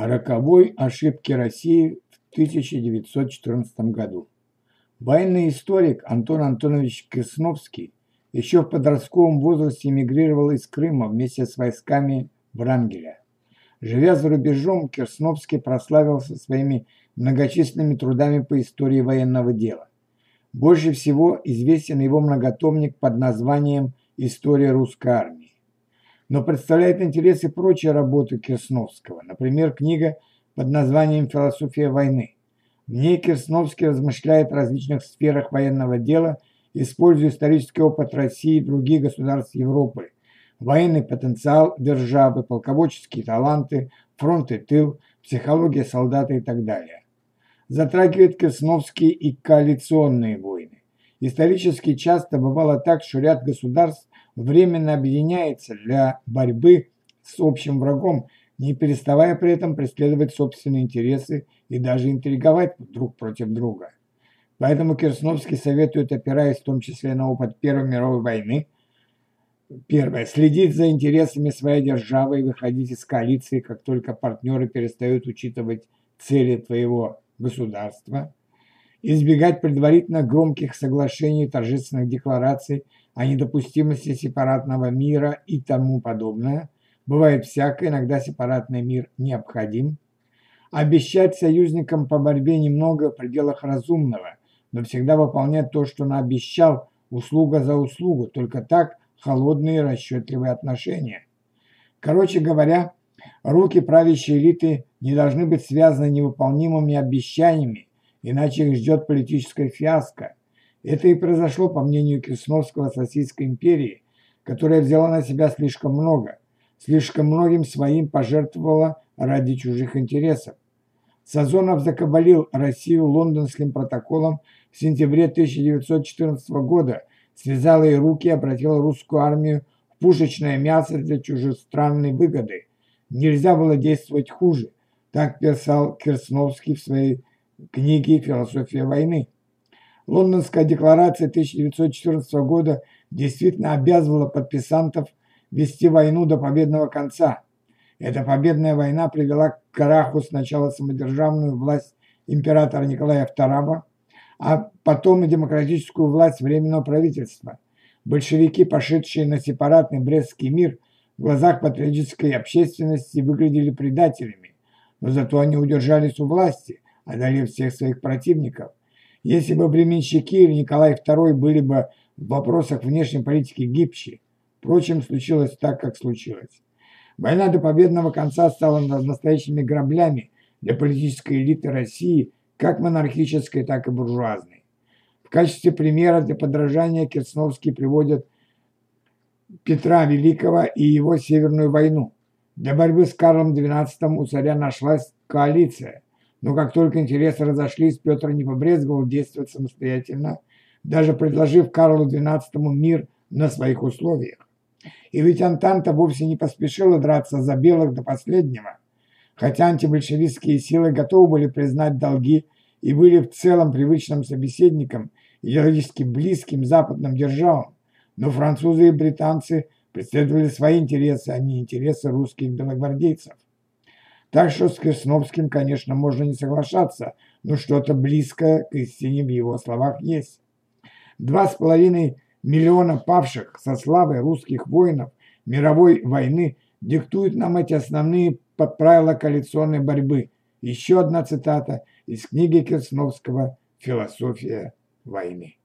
о роковой ошибке России в 1914 году. Военный историк Антон Антонович Кресновский еще в подростковом возрасте эмигрировал из Крыма вместе с войсками Врангеля. Живя за рубежом, Керсновский прославился своими многочисленными трудами по истории военного дела. Больше всего известен его многотомник под названием «История русской армии» но представляет интерес и прочие работы Кирсновского, например, книга под названием «Философия войны». В ней Кирсновский размышляет о различных сферах военного дела, используя исторический опыт России и других государств Европы, военный потенциал державы, полководческие таланты, фронт и тыл, психология солдата и так далее. Затрагивает Кирсновский и коалиционные войны. Исторически часто бывало так, что ряд государств временно объединяется для борьбы с общим врагом, не переставая при этом преследовать собственные интересы и даже интриговать друг против друга. Поэтому Керсновский советует, опираясь в том числе на опыт Первой мировой войны, первое, следить за интересами своей державы и выходить из коалиции, как только партнеры перестают учитывать цели твоего государства, избегать предварительно громких соглашений, торжественных деклараций – о недопустимости сепаратного мира и тому подобное. Бывает всякое, иногда сепаратный мир необходим. Обещать союзникам по борьбе немного в пределах разумного, но всегда выполнять то, что наобещал, услуга за услугу, только так холодные расчетливые отношения. Короче говоря, руки правящей элиты не должны быть связаны невыполнимыми обещаниями, иначе их ждет политическая фиаско – это и произошло, по мнению Кресновского, с Российской империей, которая взяла на себя слишком много, слишком многим своим пожертвовала ради чужих интересов. Сазонов закабалил Россию лондонским протоколом в сентябре 1914 года, связал ей руки и обратил русскую армию в пушечное мясо для чужестранной выгоды. Нельзя было действовать хуже, так писал Керсновский в своей книге «Философия войны». Лондонская декларация 1914 года действительно обязывала подписантов вести войну до победного конца. Эта победная война привела к краху сначала самодержавную власть императора Николая II, а потом и демократическую власть Временного правительства. Большевики, пошедшие на сепаратный Брестский мир, в глазах патриотической общественности выглядели предателями, но зато они удержались у власти, одолев всех своих противников. Если бы временщики или Николай II были бы в вопросах внешней политики гибче, впрочем, случилось так, как случилось. Война до победного конца стала настоящими граблями для политической элиты России, как монархической, так и буржуазной. В качестве примера для подражания Керсновский приводит Петра Великого и его Северную войну. Для борьбы с Карлом XII у царя нашлась коалиция – но как только интересы разошлись, Петр не побрезговал действовать самостоятельно, даже предложив Карлу XII мир на своих условиях. И ведь Антанта вовсе не поспешила драться за белых до последнего, хотя антибольшевистские силы готовы были признать долги и были в целом привычным собеседником, идеологически близким западным державам, но французы и британцы преследовали свои интересы, а не интересы русских белогвардейцев. Так что с Кресновским, конечно, можно не соглашаться, но что-то близкое к истине в его словах есть. Два с половиной миллиона павших со славой русских воинов мировой войны диктуют нам эти основные правила коалиционной борьбы. Еще одна цитата из книги Кресновского «Философия войны».